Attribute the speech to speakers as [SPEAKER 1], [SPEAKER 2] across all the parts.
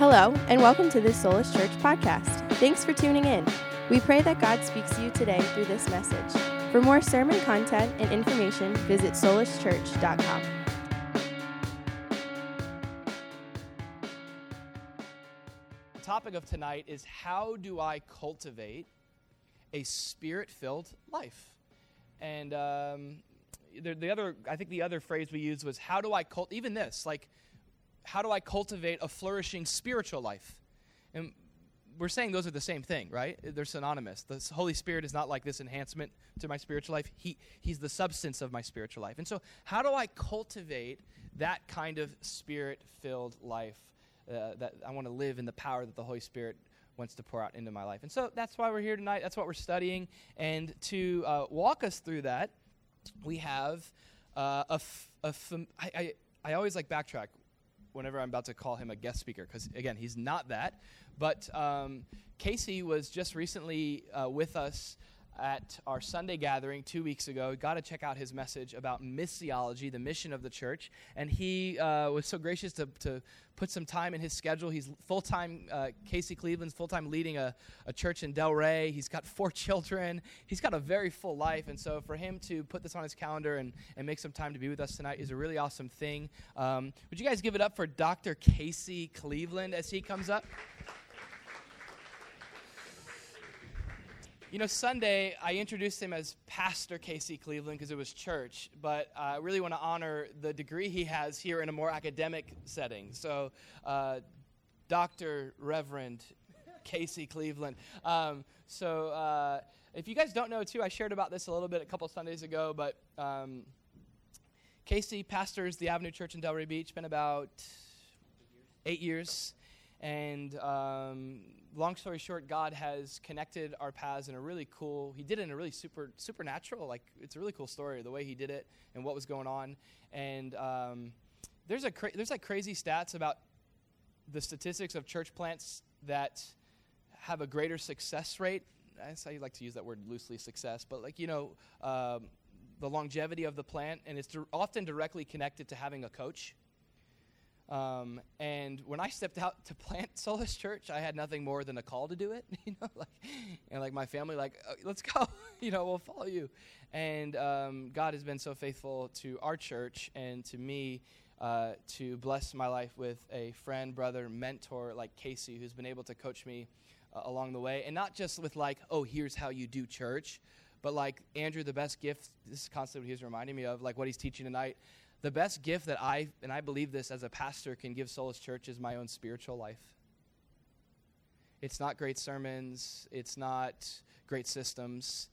[SPEAKER 1] Hello, and welcome to this Soulish Church podcast. Thanks for tuning in. We pray that God speaks to you today through this message. For more sermon content and information, visit solishchurch.com.
[SPEAKER 2] The topic of tonight is how do I cultivate a spirit filled life? And um, the, the other, I think the other phrase we used was how do I cult, even this, like, how do I cultivate a flourishing spiritual life? And we're saying those are the same thing, right? They're synonymous. The Holy Spirit is not like this enhancement to my spiritual life. He, he's the substance of my spiritual life. And so, how do I cultivate that kind of spirit filled life uh, that I want to live in the power that the Holy Spirit wants to pour out into my life? And so, that's why we're here tonight. That's what we're studying. And to uh, walk us through that, we have uh, a, f- a fam- I, I, I always like backtrack whenever I'm about to call him a guest speaker, because again, he's not that. But um, Casey was just recently uh, with us at our Sunday gathering two weeks ago. Got to check out his message about missiology, the mission of the church. And he uh, was so gracious to, to put some time in his schedule. He's full time, uh, Casey Cleveland's full time leading a, a church in Delray. He's got four children. He's got a very full life. And so for him to put this on his calendar and, and make some time to be with us tonight is a really awesome thing. Um, would you guys give it up for Dr. Casey Cleveland as he comes up? You know, Sunday, I introduced him as Pastor Casey Cleveland because it was church, but I really want to honor the degree he has here in a more academic setting. So, uh, Dr. Reverend Casey Cleveland. Um, so, uh, if you guys don't know, too, I shared about this a little bit a couple Sundays ago, but um, Casey pastors the Avenue Church in Delray Beach, been about eight years. And um, long story short, God has connected our paths in a really cool. He did it in a really super supernatural. Like it's a really cool story, the way he did it and what was going on. And um, there's a cra- there's like crazy stats about the statistics of church plants that have a greater success rate. I like to use that word loosely, success, but like you know. Um, the longevity of the plant, and it's di- often directly connected to having a coach um, and when I stepped out to plant Soulish Church, I had nothing more than a call to do it, you know, like, and like my family, like, oh, let's go, you know, we'll follow you. And um, God has been so faithful to our church and to me uh, to bless my life with a friend, brother, mentor like Casey, who's been able to coach me uh, along the way, and not just with like, oh, here's how you do church, but like Andrew, the best gift. This is constantly what he's reminding me of, like what he's teaching tonight the best gift that I, and I believe this as a pastor, can give Soulish Church is my own spiritual life. It's not great sermons, it's not great systems.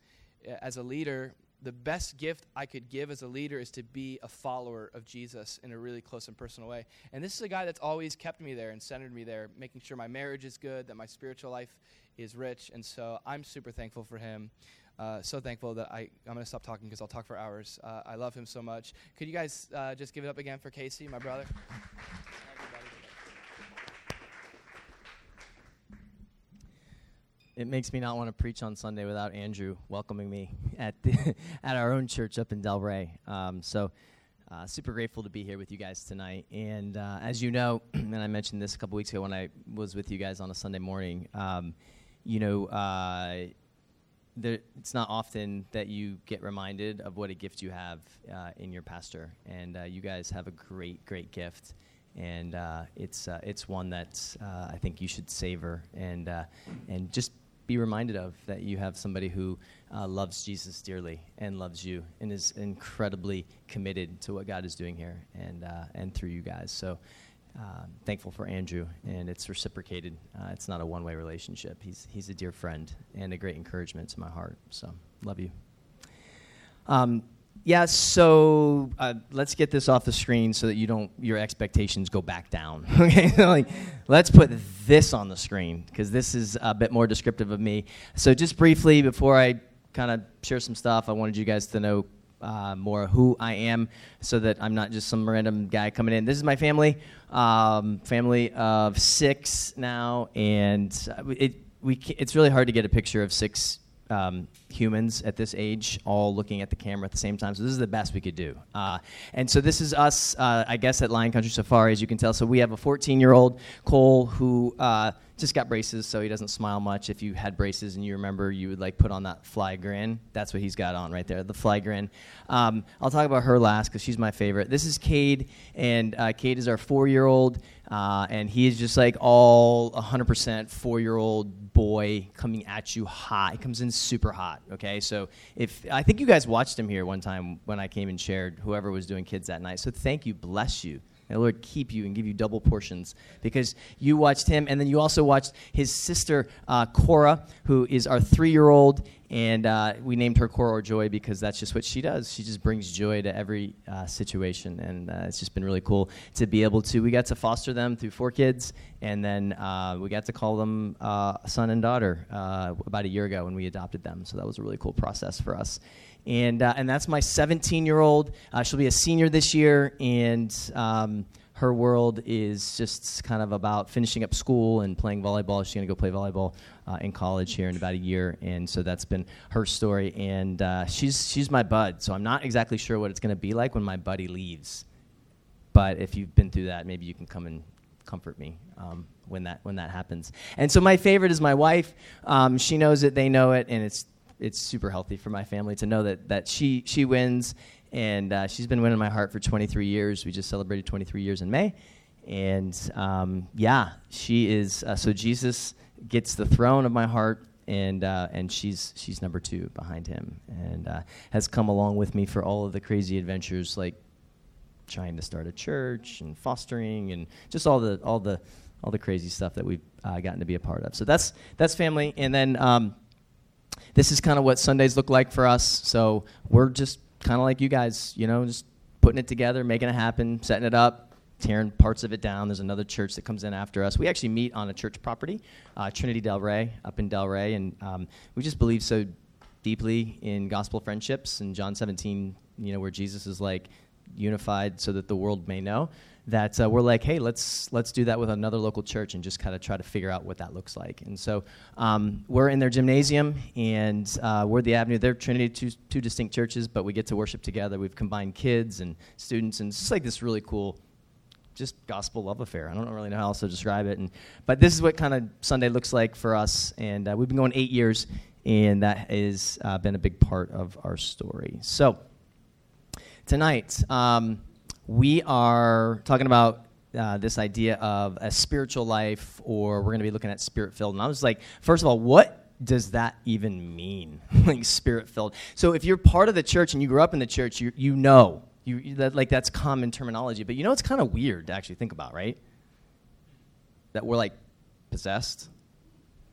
[SPEAKER 2] As a leader, the best gift I could give as a leader is to be a follower of Jesus in a really close and personal way. And this is a guy that's always kept me there and centered me there, making sure my marriage is good, that my spiritual life is rich. And so I'm super thankful for him. Uh, so thankful that I, I'm going to stop talking because I'll talk for hours. Uh, I love him so much. Could you guys uh, just give it up again for Casey, my brother?
[SPEAKER 3] It makes me not want to preach on Sunday without Andrew welcoming me at the at our own church up in Delray. Um, so, uh, super grateful to be here with you guys tonight. And uh, as you know, and I mentioned this a couple weeks ago when I was with you guys on a Sunday morning. Um, you know, there, it's not often that you get reminded of what a gift you have uh, in your pastor, and uh, you guys have a great, great gift, and uh, it's uh, it's one that uh, I think you should savor. And uh, and just be reminded of that you have somebody who loves Jesus dearly and loves you and is incredibly committed to what God is doing here and and through you guys. So uh, thankful for Andrew, and it's reciprocated. Uh, it's not a one-way relationship. He's he's a dear friend and a great encouragement to my heart. So love you. Um, yeah. So uh, let's get this off the screen so that you don't your expectations go back down. okay. like let's put this on the screen because this is a bit more descriptive of me. So just briefly before I kind of share some stuff, I wanted you guys to know uh, more who I am so that I'm not just some random guy coming in. This is my family, um, family of six now, and it, we, it's really hard to get a picture of six um, humans at this age all looking at the camera at the same time. So this is the best we could do. Uh, and so this is us, uh, I guess, at Lion Country Safari, as you can tell. So we have a 14 year old Cole who uh, just got braces, so he doesn't smile much. If you had braces and you remember, you would like put on that fly grin. That's what he's got on right there, the fly grin. Um, I'll talk about her last because she's my favorite. This is Cade, and uh, Cade is our four year old. Uh, and he is just like all 100% four year old boy coming at you hot. He comes in super hot. Okay, so if I think you guys watched him here one time when I came and shared, whoever was doing kids that night. So thank you, bless you. May the Lord keep you and give you double portions because you watched him, and then you also watched his sister uh, Cora, who is our three-year-old, and uh, we named her Cora or Joy because that's just what she does. She just brings joy to every uh, situation, and uh, it's just been really cool to be able to. We got to foster them through four kids, and then uh, we got to call them uh, son and daughter about a year ago when we adopted them. So that was a really cool process for us and uh, and that's my 17 year old. Uh, she'll be a senior this year, and um, her world is just kind of about finishing up school and playing volleyball. She's to go play volleyball uh, in college here in about a year, and so that's been her story. And uh, she's she's my bud, so I'm not exactly sure what it's to be like when my buddy leaves. But if you've been through that, maybe you can come and comfort me um, when that when that happens. And so my favorite is my wife. Um, she knows it, they know it, and it's it's super healthy for my family to know that that she she wins, and uh, she's been winning my heart for 23 years. We just celebrated 23 years in May, and um, yeah, she is. Uh, so Jesus gets the throne of my heart, and uh, and she's she's number two behind him, and uh, has come along with me for all of the crazy adventures like trying to start a church and fostering and just all the all the all the crazy stuff that we've uh, gotten to be a part of. So that's that's family, and then. Um, this is kind of what Sundays look like for us. So we're just kind of like you guys, you know, just putting it together, making it happen, setting it up, tearing parts of it down. There's another church that comes in after us. We actually meet on a church property, uh, Trinity Delray, up in Delray, and um, we just believe so deeply in gospel friendships. And John 17, you know, where Jesus is like unified so that the world may know that uh, we're like, hey, let's let's do that with another local church and just kind of try to figure out what that looks like. And so um, we're in their gymnasium, and uh, we're the Avenue. They're Trinity, two, two distinct churches, but we get to worship together. We've combined kids and students, and it's just like this really cool, just gospel love affair. I don't really know how else to describe it, and but this is what kind of Sunday looks like for us. And uh, we've been going eight years, and that has uh, been a big part of our story. So tonight. Um, we are talking about uh, this idea of a spiritual life, or we're going to be looking at spirit filled. And I was like, first of all, what does that even mean? like spirit filled. So if you're part of the church and you grew up in the church, you, you know. You, that, like that's common terminology, but you know it's kind of weird to actually think about, right? That we're like possessed,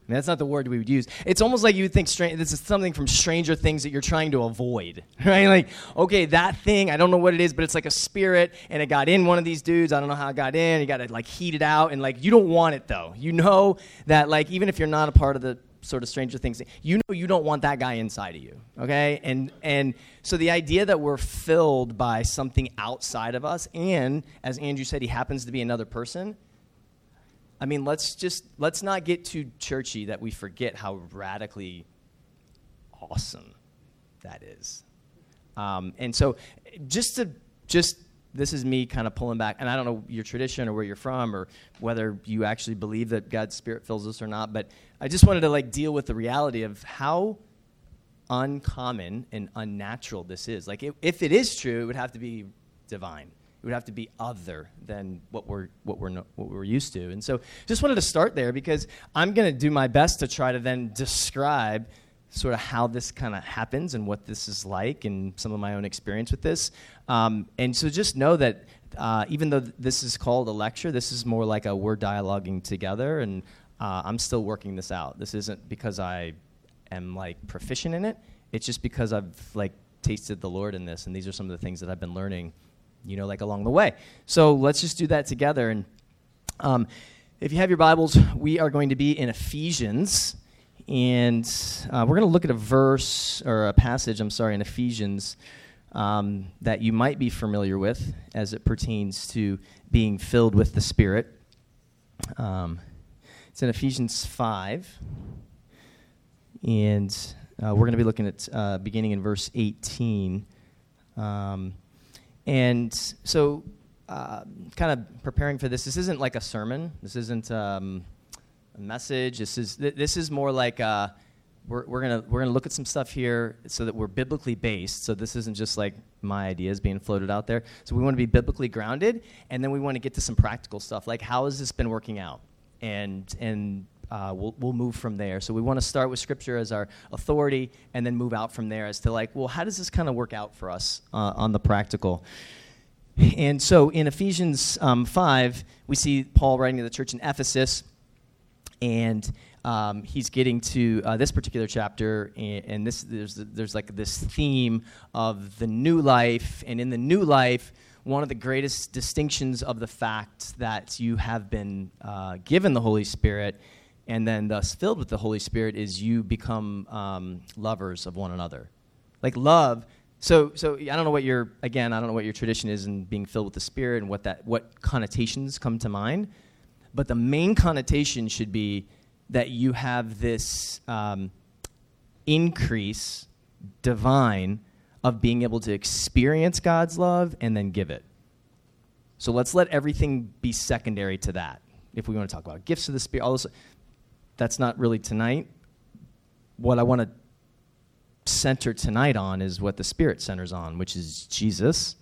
[SPEAKER 3] I mean, that's not the word we would use. It's almost like you would think stra- this is something from Stranger Things that you're trying to avoid, right? Like, okay, that thing, I don't know what it is, but it's like a spirit, and it got in one of these dudes. I don't know how it got in. You got to like heat it out, and like you don't want it though. You know that like even if you're not a part of the sort of Stranger Things, you know you don't want that guy inside of you, okay? And and so the idea that we're filled by something outside of us, and as Andrew said, he happens to be another person I mean, let's just let's not get too churchy that we forget how radically awesome that is. Um, and so, just to just this is me kind of pulling back, and I don't know your tradition or where you're from or whether you actually believe that God's Spirit fills us or not, but I just wanted to like deal with the reality of how uncommon and unnatural this is. Like, it, if it is true, it would have to be divine. It would have to be other than what we're what we're no, what we're used to. And so, just wanted to start there because I'm going to do my best to try to then describe sort of how this kind of happens and what this is like and some of my own experience with this. Um, and so, just know that uh, even though this is called a lecture, this is more like a we're dialoguing together, and uh, I'm still working this out. This isn't because I am like proficient in it. It's just because I've like tasted the Lord in this, and these are some of the things that I've been learning you know, like along the way. So let's just do that together. And um, if you have your Bibles, we are going to be in Ephesians. And uh, we're going to look at a verse, or a passage, I'm sorry, in Ephesians um, that you might be familiar with as it pertains to being filled with the Spirit. Um, it's in Ephesians 5. And Uh, we're going to be looking at uh, beginning in verse 18. Um, and so, uh, kind of preparing for this, this isn't like a sermon. This isn't um, a message. This is, th- this is more like uh, we're, we're gonna we're gonna look at some stuff here so that we're biblically based. So, this isn't just like my ideas being floated out there. So, we want to be biblically grounded, and then we want to get to some practical stuff like how has this been working out? And, and uh, we'll, we'll move from there. So we want to start with Scripture as our authority and then move out from there as to, like, well, how does this kind of work out for us uh, on the practical? And so in Ephesians um, 5, we see Paul writing to the church in Ephesus, and um, he's getting to uh, this particular chapter, and, and, this there's, there's like this theme of the new life, and in the new life, one of the greatest distinctions of the fact that you have been uh, given the Holy Spirit and then thus filled with the Holy Spirit is you become um, lovers of one another. Like love. So, so I don't know what your again. I don't know what your tradition is in being filled with the Spirit and what that what connotations come to mind. But the main connotation should be that you have this um, increase divine of being able to experience God's love and then give it. So let's let everything be secondary to that. If we want to talk about gifts of the Spirit, all this, that's not really tonight. What I want to center tonight on is what the Spirit centers on, which is Jesus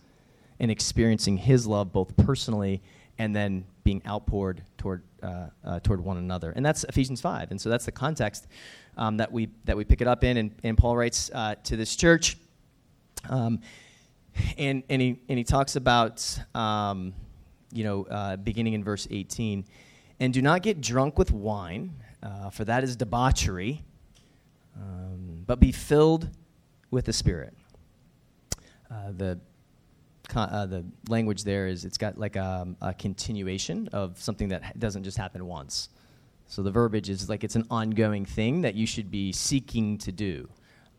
[SPEAKER 3] and experiencing His love both personally and then being outpoured toward uh, uh, toward one another. And that's Ephesians five. And so that's the context um, that we that we pick it up in. And, and Paul writes uh, to this church, um, and and he and he talks about um, you know uh, beginning in verse eighteen, and do not get drunk with wine uh, for that is debauchery, um, but be filled with the Spirit. Uh, the uh, the language there is it's got like a, a, continuation of something that doesn't just happen once. So the verbiage is like it's an ongoing thing that you should be seeking to do.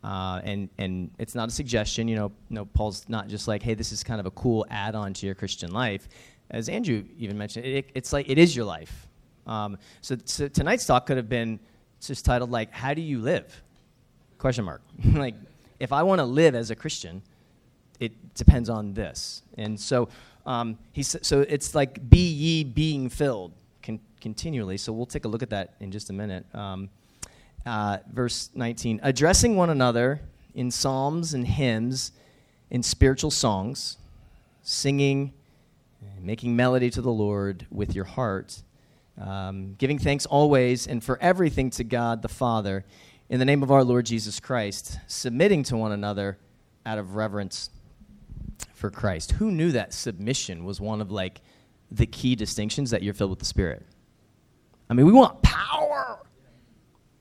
[SPEAKER 3] Uh, and and it's not a suggestion, you know. No, Paul's not just like, hey, this is kind of a cool add-on to your Christian life. As Andrew even mentioned, it, it's like it is your life. Um, so, so tonight's talk could have been just titled like, "How do you live?" Question mark. like, if I want to live as a Christian, it depends on this. And so, um, he's, so it's like, "Be ye being filled." Con- continually. So we'll take a look at that in just a minute. Um, uh, verse 19 addressing one another in psalms and hymns, in spiritual songs, singing, making melody to the Lord with your heart um, giving thanks always and for everything to God the Father in the name of our Lord Jesus Christ, submitting to one another out of reverence for Christ. Who knew that submission was one of like the key distinctions that you're filled with the Spirit? I mean, we want power.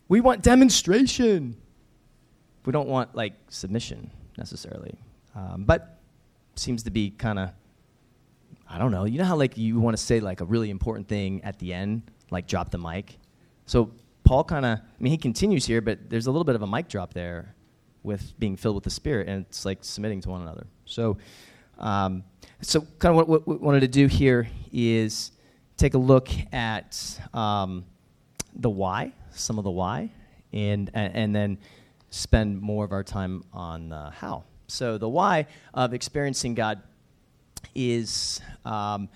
[SPEAKER 3] We want demonstration. We don't want like submission necessarily. Um, but seems to be kind of I don't know. You know how like you want to say like a really important thing at the end, like drop the mic. So Paul kind of, I mean, he continues here, but there's a little bit of a mic drop there with being filled with the Spirit, and it's like submitting to one another. So, um, so kind of what, we wanted to do here is take a look at um, the why, some of the why, and and then spend more of our time on the how. So the why of experiencing God is um,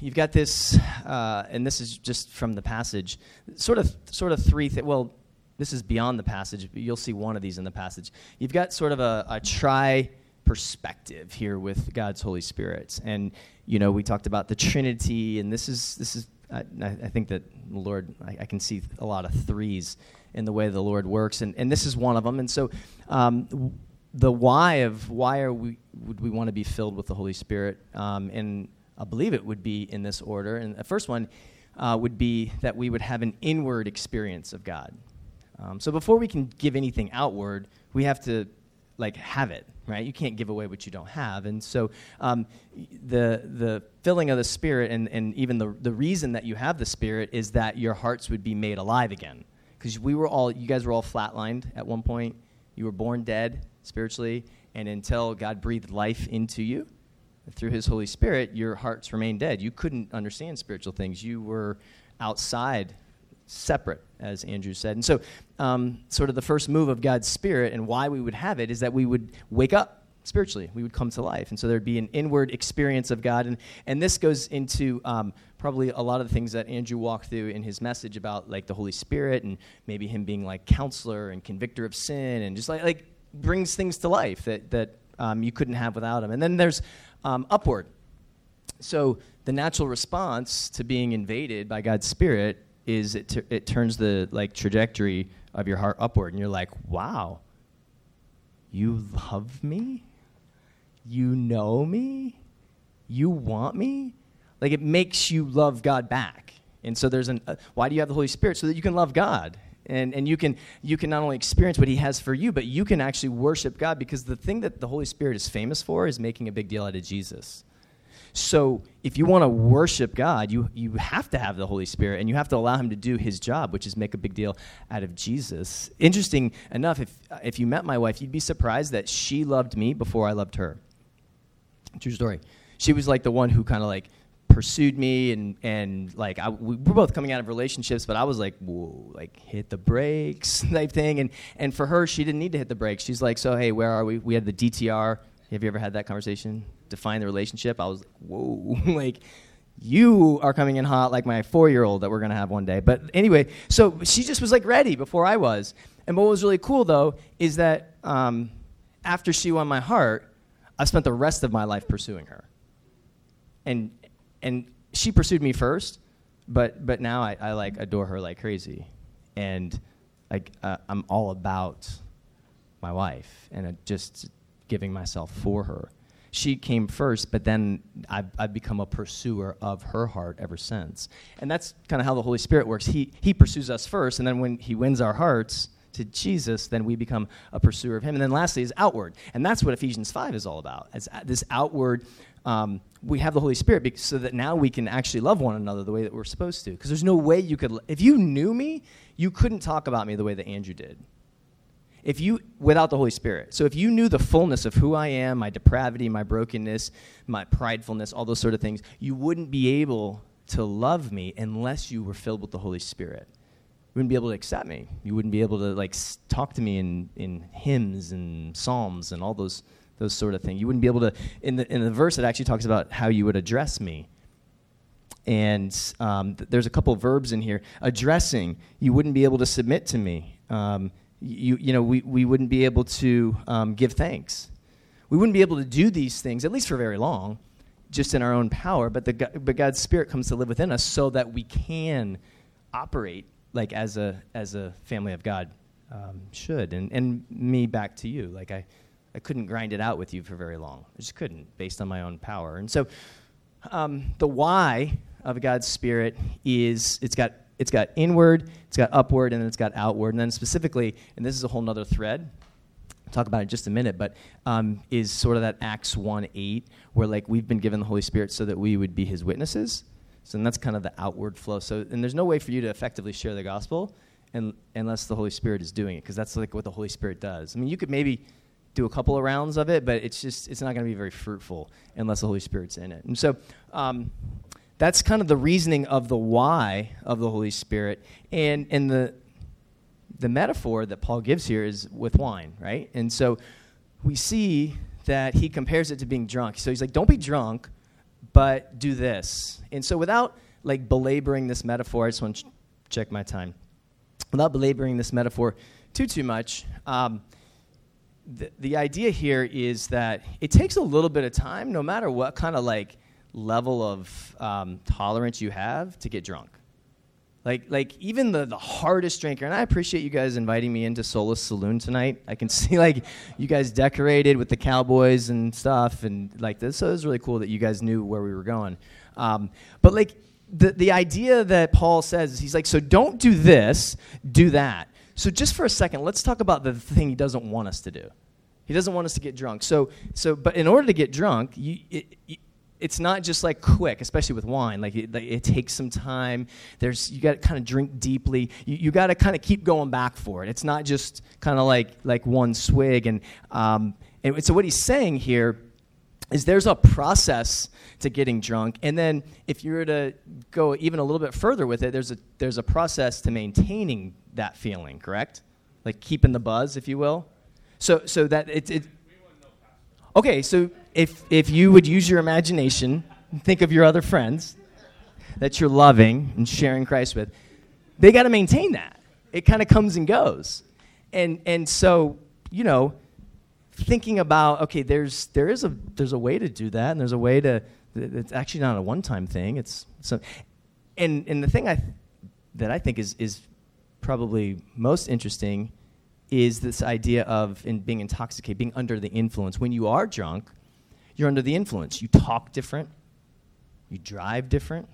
[SPEAKER 3] you've got this, uh, and this is just from the passage, sort of, sort of three. Th- well, this is beyond the passage. But you'll see one of these in the passage. You've got sort of a, a tri perspective here with God's Holy Spirit, and you know we talked about the Trinity, and this is this is. I, I think that the Lord, I, I, can see a lot of threes in the way the Lord works, and, and this is one of them. And so, um, the why of why are we would we want to be filled with the Holy Spirit, um, and I believe it would be in this order. And the first one uh, would be that we would have an inward experience of God. Um, so before we can give anything outward, we have to like have it, right? You can't give away what you don't have. And so um, the the filling of the Spirit and, and even the the reason that you have the Spirit is that your hearts would be made alive again. Because we were all you guys were all flatlined at one point. You were born dead spiritually, and until God breathed life into you through His Holy Spirit, your hearts remained dead. You couldn't understand spiritual things. You were outside separate, as Andrew said. And so, um, sort of the first move of God's Spirit and why we would have it is that we would wake up spiritually. We would come to life. And so there'd be an inward experience of God. And, and this goes into um, probably a lot of the things that Andrew walked through in his message about like the Holy Spirit and maybe him being like counselor and convictor of sin and just like, like brings things to life that, that um, you couldn't have without him. And then there's um, upward. So the natural response to being invaded by God's Spirit is it, it turns the like trajectory of your heart upward and you're like wow. You love me? You know me? You want me? Like it makes you love god back. And so there's an uh, why do you have the holy spirit? So that you can love god and, and you can you can not only experience what he has for you but you can actually worship god because the thing that the holy spirit is famous for is making a big deal out of jesus so if you want to worship God, you, you have to have the Holy Spirit and you have to allow Him to do His job, which is make a big deal out of Jesus. Interesting enough, if, if you met my wife, you'd be surprised that she loved me before I loved her. True story. She was like the one who kind of like pursued me and and like I, we were both coming out of relationships, but I was like, whoa, like hit the brakes type thing. And and for her, she didn't need to hit the brakes. She's like, so hey, where are we? We had the DTR. Have you ever had that conversation? define the relationship, I was like, whoa, like you are coming in hot like my four year old that we're to have one day. But anyway, so she just was like ready before I was. And what was really cool though is that um, after she won my heart, I spent the rest of my life pursuing her. And, and she pursued me first, but, but now I, I like adore her like crazy. And like, uh, I'm all about my wife and uh, just giving myself for her she came first, but then I've, I've become a pursuer of her heart ever since. And that's kind of how the Holy Spirit works. He, he pursues us first, and then when He wins our hearts to Jesus, then we become a pursuer of Him. And then lastly is outward. And that's what Ephesians 5 is all about. It's this outward, um, we have the Holy Spirit so that now we can actually love one another the way that we're supposed to. Because there's no way you could, if you knew me, you couldn't talk about me the way that Andrew did. If you without the holy spirit. So if you knew the fullness of who i am my depravity my brokenness my pridefulness all those sort of things you wouldn't be able to love me unless you were filled with the holy spirit. You wouldn't be able to accept me. You wouldn't be able to like talk to me in, in hymns and psalms and all those those sort of things you wouldn't be able to in the in the verse it actually talks about how you would address me and um, th- there's a couple verbs in here addressing you wouldn't be able to submit to me um, you, you know, we, we wouldn't be able to um, give thanks. We wouldn't be able to do these things, at least for very long, just in our own power. But, the, but God's Spirit comes to live within us so that we can operate like as a, as a family of God um, should. And, and me back to you. Like I, I couldn't grind it out with you for very long. I just couldn't, based on my own power. And so um, the why of God's Spirit is it's got it's got inward, it's got upward, and then it's got outward. And then specifically, and this is a whole nother thread, I'll talk about it in just a minute, but um, is sort of that Acts 1 8, where like we've been given the Holy Spirit so that we would be his witnesses. So that's kind of the outward flow. So, and there's no way for you to effectively share the gospel and, unless the Holy Spirit is doing it, because that's like what the Holy Spirit does. I mean, you could maybe do a couple of rounds of it, but it's just it's not going to be very fruitful unless the Holy Spirit's in it. And so, um, that's kind of the reasoning of the why of the Holy Spirit. And, and the, the metaphor that Paul gives here is with wine, right? And so we see that he compares it to being drunk. So he's like, don't be drunk, but do this. And so without like belaboring this metaphor, I just want to ch- check my time. Without belaboring this metaphor too, too much, um, the, the idea here is that it takes a little bit of time, no matter what kind of like level of um, tolerance you have to get drunk. Like, like even the, the hardest drinker, and I appreciate you guys inviting me into Solace Saloon tonight. I can see like you guys decorated with the cowboys and stuff, and like this. So it was really cool that you guys knew where we were going. Um, but like the the idea that Paul says, he's like, so don't do this, do that. So just for a second, let's talk about the thing he doesn't want us to do. He doesn't want us to get drunk. So so, but in order to get drunk, you, it, it's not just like quick, especially with wine. Like it, it takes some time. There's you got to kind of drink deeply. You, you got to kind of keep going back for it. It's not just kind of like like one swig. And um, and so what he's saying here is there's a process to getting drunk and then if you were to go even a little bit further with it there's a there's a process to maintaining that feeling correct? Like keeping the buzz if you will. So so that it's it, okay so if if you would use your imagination think of your other friends that you're loving and sharing christ with they got to maintain that. It kind of comes and goes. And and so you know thinking about okay, there's there is a there's a way to do that, and there's a way to. It's actually not a one-time thing. It's so, and and the thing I that I think is is probably most interesting is this idea of in being intoxicated, being under the influence. When you are drunk, you're under the influence. You talk different. You drive different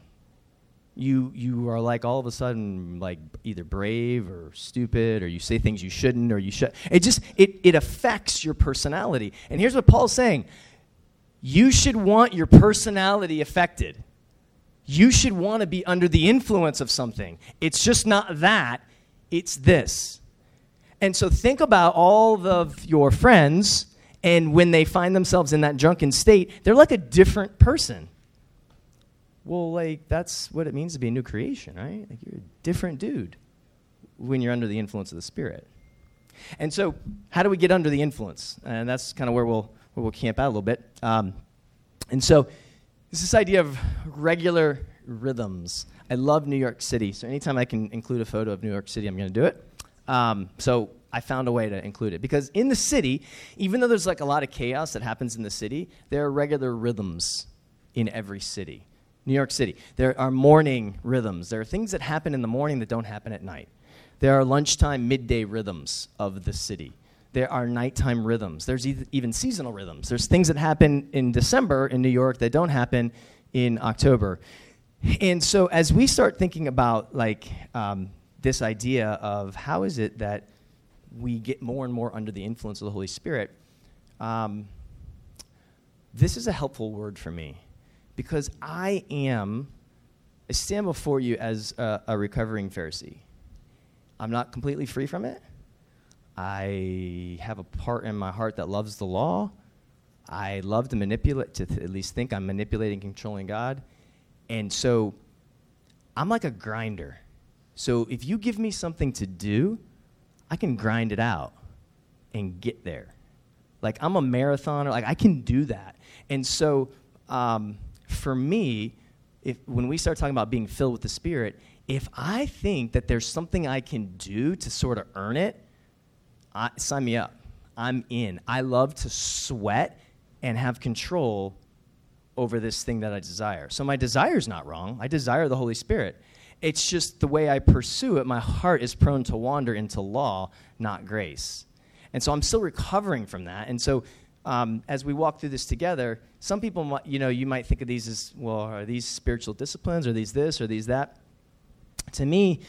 [SPEAKER 3] you you are like all of a sudden like either brave or stupid or you say things you shouldn't or you should it just it, it affects your personality. And here's what paul's saying. You should want your personality affected. You should want to be under the influence of something. It's just not that it's this. And so think about all of your friends and when they find themselves in that drunken state they're like a different person well, like, that's what it means to be a new creation, right? Like, you're a different dude when you're under the influence of the Spirit. And so, how do we get under the influence? And that's kind of where we'll, where we'll camp out a little bit. Um, and so, it's this idea of regular rhythms. I love New York City, so anytime I can include a photo of New York City, I'm going to do it. Um, so, I found a way to include it because in the city, even though there's like a lot of chaos that happens in the city, there are regular rhythms in every city. New York City. There are morning rhythms. There are things that happen in the morning that don't happen at night. There are lunchtime, midday rhythms of the city. There are nighttime rhythms. There's even seasonal rhythms. There's things that happen in December in New York that don't happen in October. And so, as we start thinking about like um, this idea of how is it that we get more and more under the influence of the Holy Spirit, um, this is a helpful word for me because I am, I stand before you as a, a recovering Pharisee. I'm not completely free from it. I have a part in my heart that loves the law. I love to manipulate, to th- at least think I'm manipulating, controlling God. And so I'm like a grinder. So if you give me something to do, I can grind it out and get there. Like I'm a marathoner, like I can do that. And so um, for me, if, when we start talking about being filled with the Spirit, if I think that there's something I can do to sort of earn it, I, sign me up. I'm in. I love to sweat and have control over this thing that I desire. So my desire is not wrong. I desire the Holy Spirit. It's just the way I pursue it, my heart is prone to wander into law, not grace. And so I'm still recovering from that. And so um, as we walk through this together, some people, might, you know, you might think of these as, well, are these spiritual disciplines? Are these this? Are these that? To me,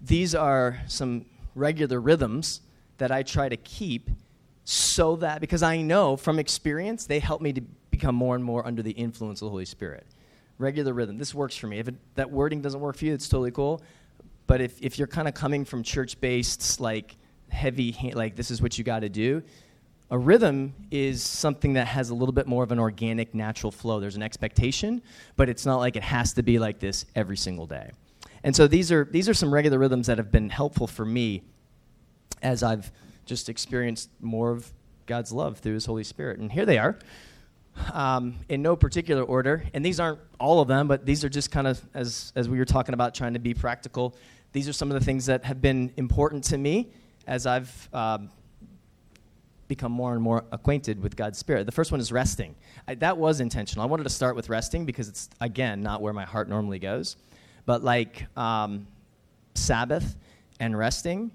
[SPEAKER 3] these are some regular rhythms that I try to keep so that, because I know from experience, they help me to become more and more under the influence of the Holy Spirit. Regular rhythm. This works for me. If it, that wording doesn't work for you, it's totally cool. But if, if you're kind of coming from church based, like heavy, like this is what you got to do, a rhythm is something that has a little bit more of an organic, natural flow. There's an expectation, but it's not like it has to be like this every single day. And so these are, these are some regular rhythms that have been helpful for me as I've just experienced more of God's love through His Holy Spirit. And here they are. Um, in no particular order, and these aren't all of them, but these are just kind of as as we were talking about trying to be practical. These are some of the things that have been important to me as I've um, become more and more acquainted with God's Spirit. The first one is resting. I, that was intentional. I wanted to start with resting because it's, again, not where my heart normally goes. But like um, Sabbath and resting,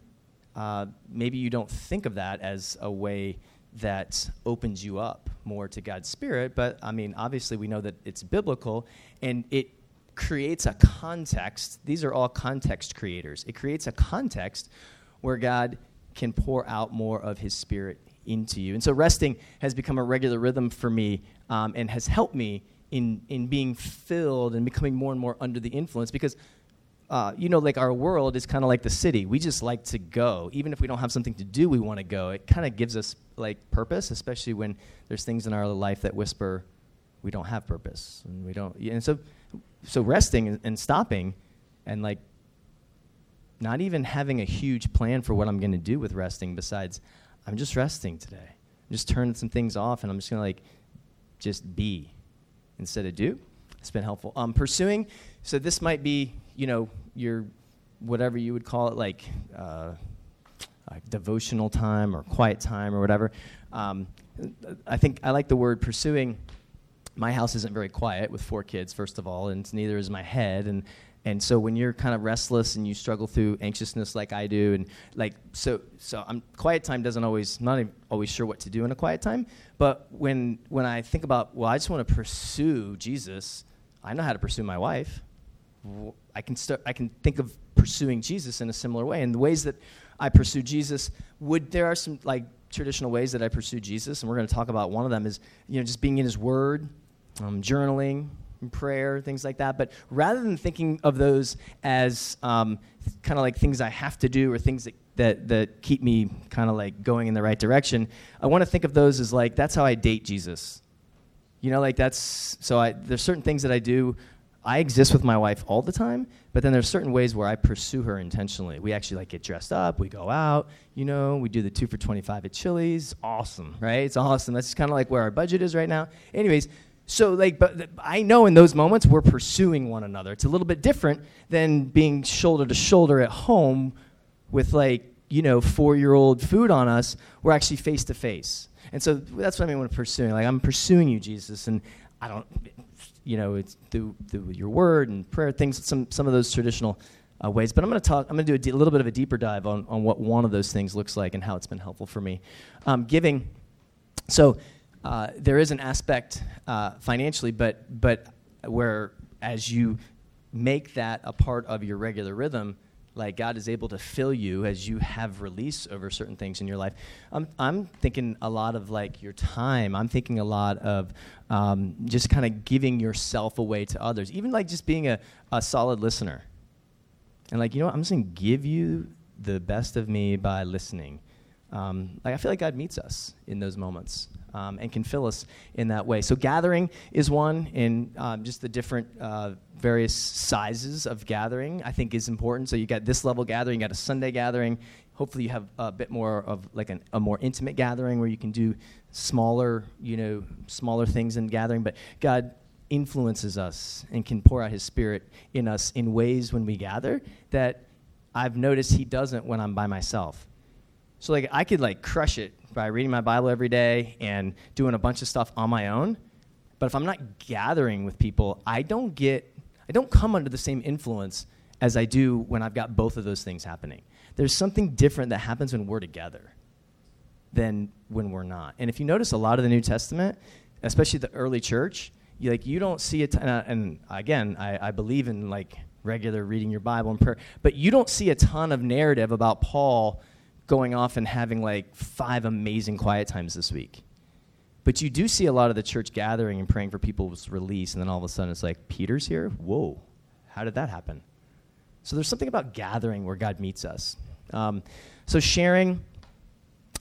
[SPEAKER 3] uh, maybe you don't think of that as a way that opens you up more to God's Spirit. But I mean, obviously, we know that it's biblical and it creates a context. These are all context creators. It creates a context where God can pour out more of his spirit into you. And so resting has become a regular rhythm for me um, and has helped me in, in being filled and becoming more and more under the influence because uh, you know, like our world is kind of like the city. We just like to go. Even if we don't have something to do, we want to go. It kind of gives us like purpose, especially when there's things in our life that whisper we don't have purpose and we don't. And so, so resting and, and stopping, and like not even having a huge plan for what I'm going to do with resting. Besides, I'm just resting today. I'm just turning some things off, and I'm just going to like just be instead of do. It's been helpful. Um, pursuing. So this might be you know, your whatever you would call it, like uh, devotional time or quiet time or whatever. Um, I think I like the word pursuing. My house isn't very quiet with four kids, first of all, and neither is my head. And and so when you're kind of restless and you struggle through anxiousness like I do, and like so so I'm quiet time doesn't always not always sure what to do in a quiet time. But when when I think about well, I just want to pursue Jesus, I know how to pursue my wife. I can start. I can think of pursuing Jesus in a similar way. And the ways that I pursue Jesus would there are some like traditional ways that I pursue Jesus, and we're going to talk about one of them is you know just being in His Word, um, journaling, prayer, things like that. But rather than thinking of those as um, kind of like things I have to do or things that that, that keep me kind of like going in the right direction, I want to think of those as like that's how I date Jesus. You know, like that's so I there's certain things that I do I exist with my wife all the time, but then there's certain ways where I pursue her intentionally. We actually like get dressed up, we go out, you know, we do the two for 25 at Chili's. Awesome, right? It's awesome. That's kind of like where our budget is right now. Anyways, so like, but I know in those moments we're pursuing one another. It's a little bit different than being shoulder to shoulder at home with like, you know, four year old food on us. We're actually face to face. And so that's what I mean when pursuing. Like, I'm pursuing you, Jesus, and I don't, you know, it's through, through your word and prayer, things, some, some of those traditional uh, ways. But I'm going to talk, I'm going to do a, little bit of a deeper dive on, on what one of those things looks like and how it's been helpful for me. Um, giving, so uh, there is an aspect uh, financially, but, but where as you make that a part of your regular rhythm, like God is able to fill you as you have release over certain things in your life. I'm, I'm thinking a lot of like your time. I'm thinking a lot of um, just kind of giving yourself away to others, even like just being a, a solid listener. And like, you know what? I'm just going to give you the best of me by listening. Um, like I feel like God meets us in those moments um, and can fill us in that way. So gathering is one, and um, just the different uh, various sizes of gathering I think is important. So you got this level gathering, you got a Sunday gathering. Hopefully you have a bit more of like an, a more intimate gathering where you can do smaller, you know, smaller things in gathering. But God influences us and can pour out His Spirit in us in ways when we gather that I've noticed He doesn't when I'm by myself. So like I could like crush it by reading my Bible every day and doing a bunch of stuff on my own. But if I'm not gathering with people, I don't get I don't come under the same influence as I do when I've got both of those things happening. There's something different that happens when we're together than when we're not. And if you notice a lot of the New Testament, especially the early church, you like you don't see it. Uh, and again, I, I believe in like regular reading your Bible and prayer, but you don't see a ton of narrative about Paul going off and having like five amazing quiet times this week. But you do see a lot of the church gathering and praying for people's release, and then all of a sudden it's like, Peter's here? Whoa, how did that happen? So there's something about gathering where God meets us. Um, so sharing,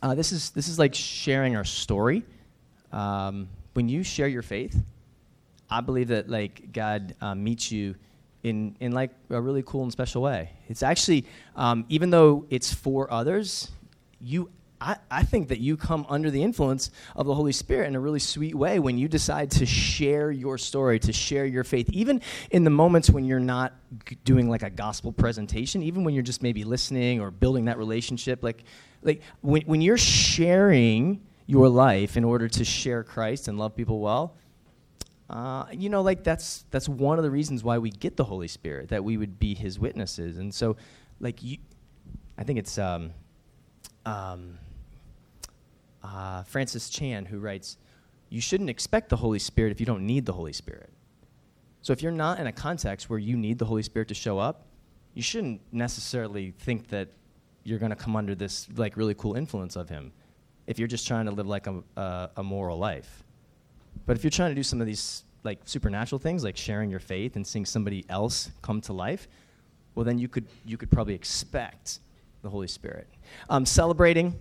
[SPEAKER 3] uh, this, is, this is like sharing our story. Um, when you share your faith, I believe that like God uh, meets you in, in like a really cool and special way. It's actually, um, even though it's for others, you, I, I think that you come under the influence of the Holy Spirit in a really sweet way when you decide to share your story, to share your faith, even in the moments when you're not doing like a gospel presentation, even when you're just maybe listening or building that relationship. Like, like when, when you're sharing your life in order to share Christ and love people well, uh, you know, like that's that's one of the reasons why we get the Holy Spirit, that we would be His witnesses. And so, like you, I think it's um, um, uh, Francis Chan who writes, "You shouldn't expect the Holy Spirit if you don't need the Holy Spirit." So if you're not in a context where you need the Holy Spirit to show up, you shouldn't necessarily think that you're going to come under this like really cool influence of Him. If you're just trying to live like a, a, a moral life. But if you're trying to do some of these like supernatural things, like sharing your faith and seeing somebody else come to life, well, then you could, you could probably expect the Holy Spirit. Um, celebrating.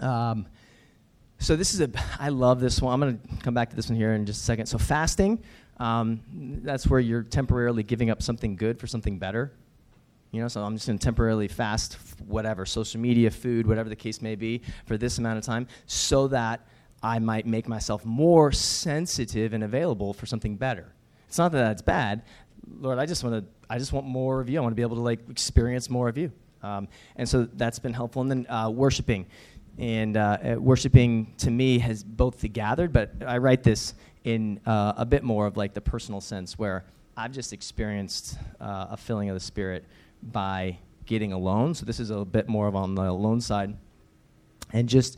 [SPEAKER 3] Um, so this is a, I love this one. I'm going to come back to this one here in just a second. So fasting, um, that's where you're temporarily giving up something good for something better. You know, so I'm just going to temporarily fast whatever, social media, food, whatever the case may be, for this amount of time, so that I might make myself more sensitive and available for something better. It's not that that's bad. Lord, I just want to, I just want more of you. I want to be able to like experience more of you. Um, and so that's been helpful. And then uh, worshiping. And uh, uh worshiping to me has both the gathered, but I write this in uh, a bit more of like the personal sense where I've just experienced uh, a filling of the Spirit by getting alone. So this is a bit more of on the alone side. And just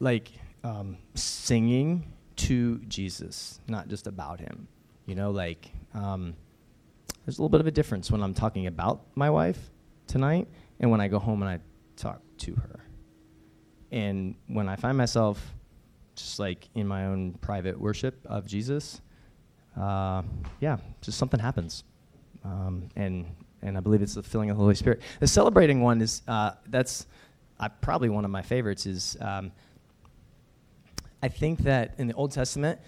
[SPEAKER 3] like um, singing to Jesus, not just about him. You know, like um, there's a little bit of a difference when I'm talking about my wife tonight and when I go home and I talk to her. And when I find myself just like in my own private worship of Jesus, uh, yeah, just something happens. Um, and and I believe it's the filling of the Holy Spirit. The celebrating one is uh, that's uh, probably one of my favorites. Is um, I think that in the Old Testament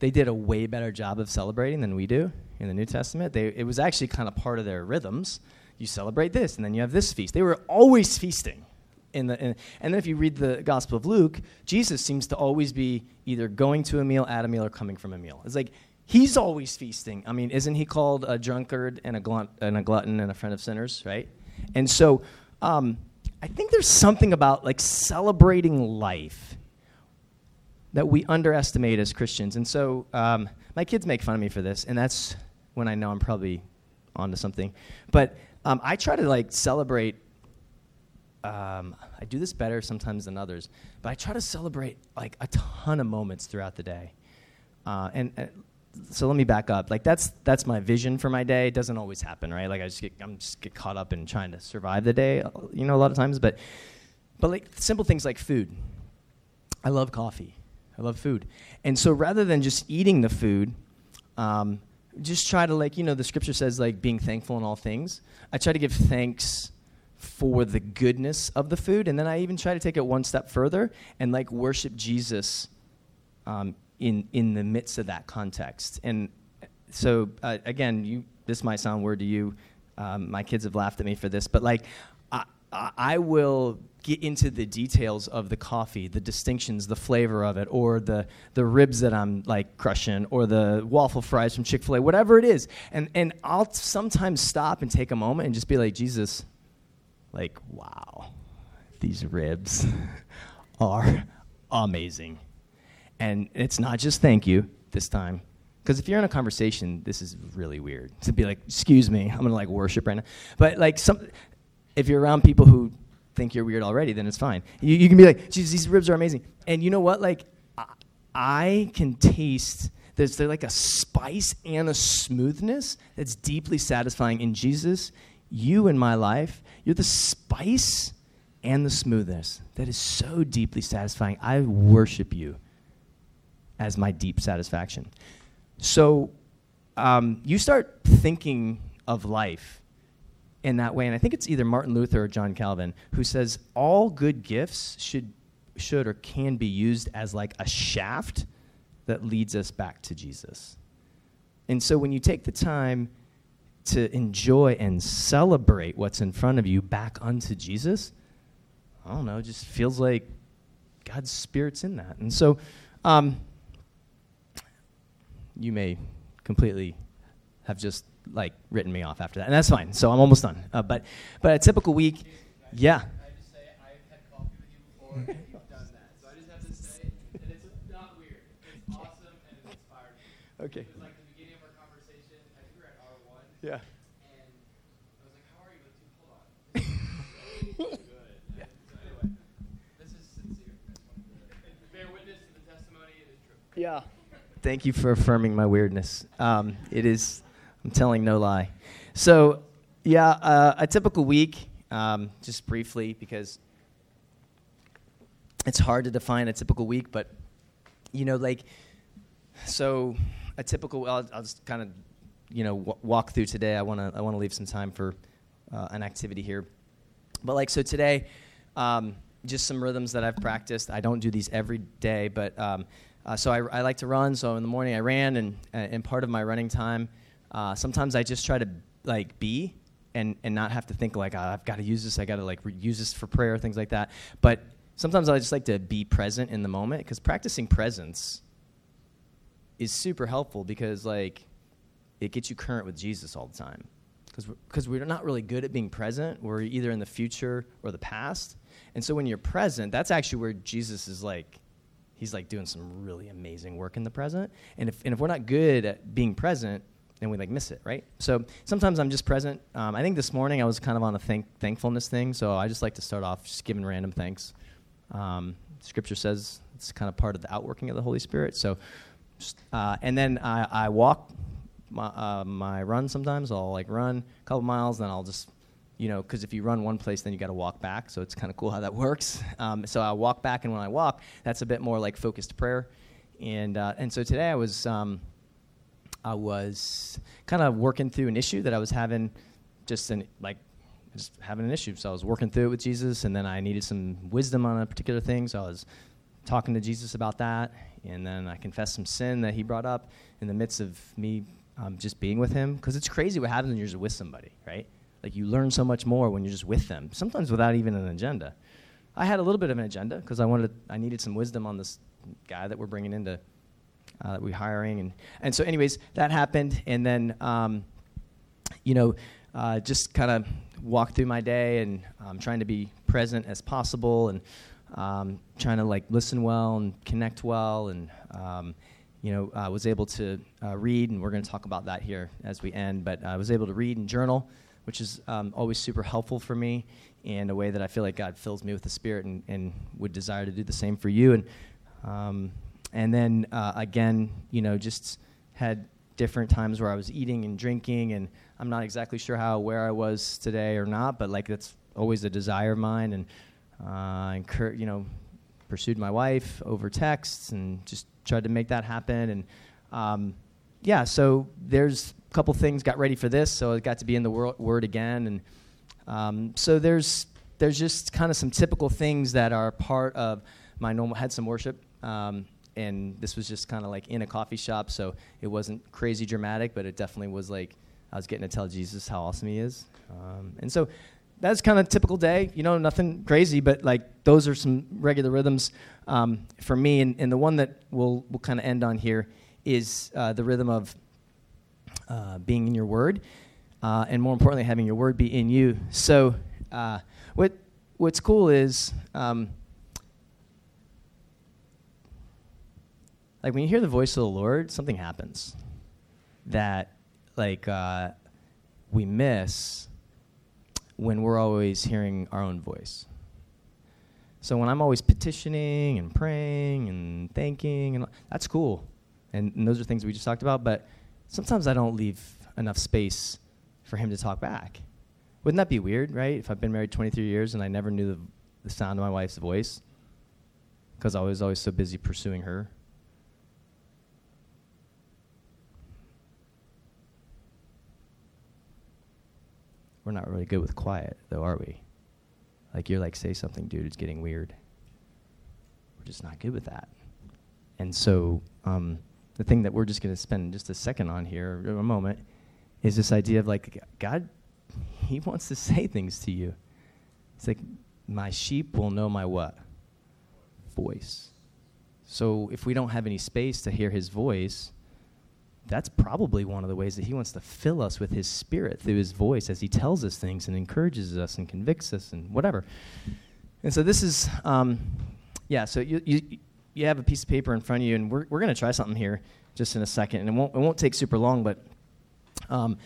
[SPEAKER 3] they did a way better job of celebrating than we do in the New Testament. They, it was actually kind of part of their rhythms. You celebrate this, and then you have this feast. They were always feasting. In the, in, and then if you read the Gospel of Luke, Jesus seems to always be either going to a meal, at a meal, or coming from a meal. It's like He's always feasting. I mean, isn't he called a drunkard and a, glut- and a glutton and a friend of sinners, right? And so um, I think there's something about like celebrating life that we underestimate as Christians. And so um, my kids make fun of me for this, and that's when I know I'm probably onto something. But um, I try to like celebrate. Um, I do this better sometimes than others, but I try to celebrate like a ton of moments throughout the day. Uh, and, and so let me back up. Like that's that's my vision for my day. It doesn't always happen, right? Like I just get I'm just get caught up in trying to survive the day, you know, a lot of times. But but like simple things like food. I love coffee. I love food, and so rather than just eating the food, um, just try to like you know the scripture says like being thankful in all things. I try to give thanks for the goodness of the food, and then I even try to take it one step further and like worship Jesus um, in in the midst of that context. And so uh, again, you this might sound weird to you. Um, my kids have laughed at me for this, but like I, will get into the details of the coffee, the distinctions, the flavor of it, or the the ribs that I'm like crushing, or the waffle fries from Chick-fil-A, whatever it is. And and I'll sometimes stop and take a moment and just be like, Jesus, like wow, these ribs are amazing. And it's not just thank you this time. Because if you're in a conversation, this is really weird to be like, excuse me, I'm gonna like worship right now. But like some, if you're around people who think you're weird already, then it's fine. You, you can be like, Jesus, these ribs are amazing. And you know what? Like, I, I can taste. There's there like a spice and a smoothness that's deeply satisfying in Jesus. You in my life, you're the spice and the smoothness that is so deeply satisfying. I worship you as my deep satisfaction. So um, you start thinking of life in that way, and I think it's either Martin Luther or John Calvin who says all good gifts should should or can be used as like a shaft that leads us back to Jesus. And so when you take the time to enjoy and celebrate what's in front of you back unto Jesus, I don't know, it just feels like God's Spirit's in that. And so, um, you may completely have just like written me off after that, and that's fine. So I'm almost done. Uh, but but a typical week, yeah. Okay. It was like the beginning of our conversation. I think we were at R1. Yeah. And I was like, how are you? Like, hold on. good. Yeah. So anyway, this is sincere. Bear witness to the testimony. It is true. Yeah. Thank you for affirming my weirdness. Um, it is, I'm telling no lie. So, yeah, uh, a typical week, um, just briefly, because it's hard to define a typical week, but, you know, like, so a typical, I'll, I'll just kind of, you know, w- walk through today. I want to I wanna leave some time for uh, an activity here. But like so today, um, just some rhythms that I've practiced. I don't do these every day, but um, uh, so I, I, like to run. So in the morning I ran, and and part of my running time, uh, sometimes I just try to like be and and not have to think like oh, I've got to use this. I got to like re- use this for prayer, things like that. But sometimes I just like to be present in the moment because practicing presence is super helpful because like it gets you current with Jesus all the time. Because we're not really good at being present. We're either in the future or the past. And so when you're present, that's actually where Jesus is like, he's like doing some really amazing work in the present. And if, and if we're not good at being present, then we like miss it, right? So sometimes I'm just present. Um, I think this morning I was kind of on a thank- thankfulness thing, so I just like to start off just giving random thanks. Um, scripture says it's kind of part of the outworking of the Holy Spirit. So, uh, and then I, I walk my, uh, my run sometimes. I'll like run a couple miles, then I'll just, you know, because if you run one place, then you got to walk back. So it's kind of cool how that works. Um, so I walk back, and when I walk, that's a bit more like focused prayer. And uh, and so today I was um, I was kind of working through an issue that I was having, just in like just having an issue. So I was working through it with Jesus, and then I needed some wisdom on a particular thing. So I was talking to Jesus about that, and then I confessed some sin that he brought up in the midst of me um, just being with him. Because it's crazy what happens when you're just with somebody, right? Like you learn so much more when you're just with them, sometimes without even an agenda. I had a little bit of an agenda because I wanted, I needed some wisdom on this guy that we're bringing into, uh, that we're hiring, and and so anyways, that happened, and then, um, you know, uh, just kind of walk through my day and um, trying to be present as possible and um, trying to like listen well and connect well and um, you know uh, was able to uh, read and we're going to talk about that here as we end but i was able to read and journal which is um, always super helpful for me in a way that i feel like god fills me with the spirit and, and would desire to do the same for you and um, and then uh, again you know just had different times where i was eating and drinking and i'm not exactly sure how where i was today or not but like that's always a desire of mine and uh, incur- you know, pursued my wife over texts and just tried to make that happen. And um, yeah, so there's a couple things. Got ready for this, so I got to be in the wor- Word again. And um, so there's there's just kind of some typical things that are part of my normal. Had some worship. Um, and this was just kind of like in a coffee shop, so it wasn't crazy dramatic, but it definitely was like I was getting to tell Jesus how awesome he is. Um, and so that's kind of typical day. You know, nothing crazy, but like those are some regular rhythms um, for me. And, and the one that we'll we'll kind of end on here is uh, the rhythm of uh, being in your word, uh, and more importantly, having your word be in you. So, uh, what what's cool is. Um, like when you hear the voice of the Lord, something happens that like uh, we miss when we're always hearing our own voice. So when I'm always petitioning and praying and thanking, and that's cool. And, and, those are things we just talked about, but sometimes I don't leave enough space for him to talk back. Wouldn't that be weird, right? If I've been married 23 years and I never knew the, the sound of my wife's voice because I was always so busy pursuing her. We're not really good with quiet, though, are we? Like you're like, say something, dude. It's getting weird. We're just not good with that. And so, um, the thing that we're just going to spend just a second on here, a moment, is this idea of like God, He wants to say things to you. It's like my sheep will know my what voice. So if we don't have any space to hear His voice, that's probably one of the ways that he wants to fill us with his spirit through his voice as he tells us things and encourages us and convicts us and whatever. And so this is, um, yeah, so you, you, you have a piece of paper in front of you, and we're, we're going to try something here just in a second. And it won't, it won't take super long, but um,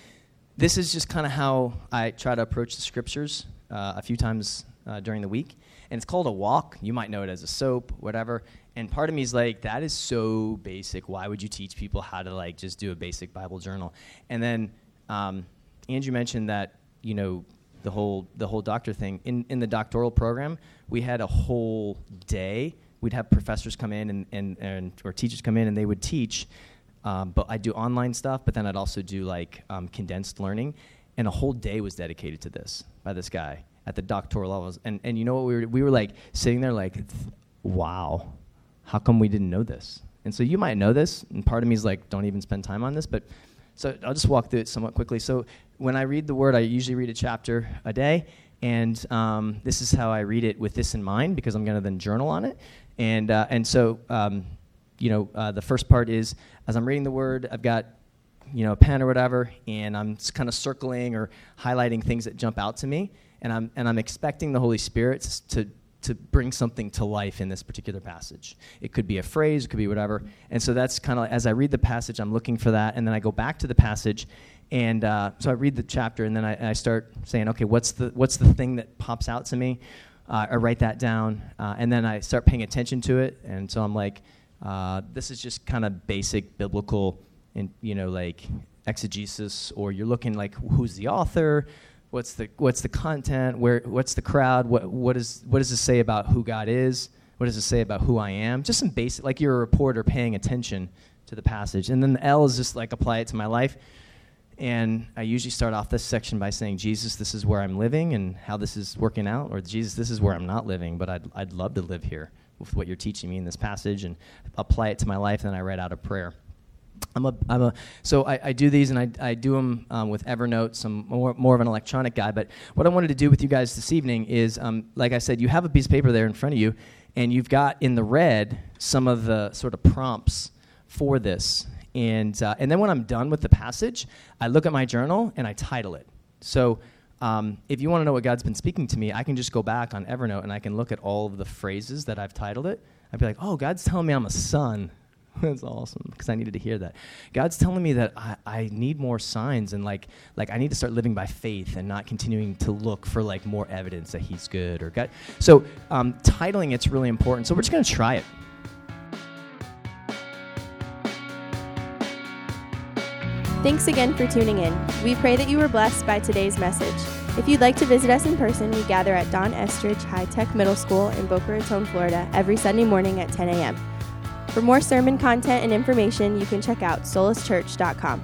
[SPEAKER 3] this is just kind of how I try to approach the scriptures uh, a few times uh, during the week. And it's called a walk. You might know it as a soap, whatever. And part of me is like, that is so basic. Why would you teach people how to like just do a basic Bible journal? And then um, Andrew mentioned that you know the whole the whole doctor thing in in the doctoral program. We had a whole day. We'd have professors come in and, and, and or teachers come in and they would teach. Um, but i'd do online stuff, but then I'd also do like um, condensed learning. and a whole day was dedicated to this by this guy at the doctoral levels. And and you know what we were we were like sitting there like, wow, how come we didn't know this? And so you might know this, and part of me is like, don't even spend time on this, but. So I'll just walk through it somewhat quickly. So when I read the word, I usually read a chapter a day, and um, this is how I read it with this in mind because I'm going to then journal on it. And uh, and so um, you know uh, the first part is as I'm reading the word, I've got you know a pen or whatever, and I'm kind of circling or highlighting things that jump out to me, and I'm and I'm expecting the Holy Spirit to to bring something to life in this particular passage. It could be a phrase, it could be whatever. And so that's kind of as I read the passage, I'm looking for that, and then I go back to the passage, and uh, so I read the chapter, and then I, I, start saying, okay, what's the what's the thing that pops out to me? Uh, I write that down, uh, and then I start paying attention to it, and so I'm like, uh, this is just kind of basic biblical, and you know, like exegesis, or you're looking like who's the author what's the what's the content? Where what's the crowd? What what is what does it say about who god is? What does it say about who i am? Just some basic like you're a reporter paying attention to the passage. And then the l is just like apply it to my life. And i usually start off this section by saying jesus this is where i'm living and how this is working out or jesus this is where i'm not living but i'd, I'd love to live here with what you're teaching me in this passage and apply it to my life and then i write out a prayer I'm a, I'm a, so I, I do these and I, I do them um, with Evernote. I'm more, more of an electronic guy. But what I wanted to do with you guys this evening is, um, like I said, you have a piece of paper there in front of you, and you've got in the red some of the sort of prompts for this. And, uh, and then when I'm done with the passage, I look at my journal and I title it. So um, if you want to know what God's been speaking to me, I can just go back on Evernote and I can look at all of the phrases that I've titled it. I'd be like, oh, God's telling me I'm a son That's awesome because I needed to hear that. God's telling me that I, I need more signs and like like I need to start living by faith and not continuing to look for like more evidence that He's good or God. So um, titling it's really important. So we're just gonna try it.
[SPEAKER 1] Thanks again for tuning in. We pray that you were blessed by today's message. If you'd like to visit us in person, we gather at Don Estridge High Tech Middle School in Boca Raton, Florida, every Sunday morning at 10 a.m. For more sermon content and information, you can check out solaschurch.com.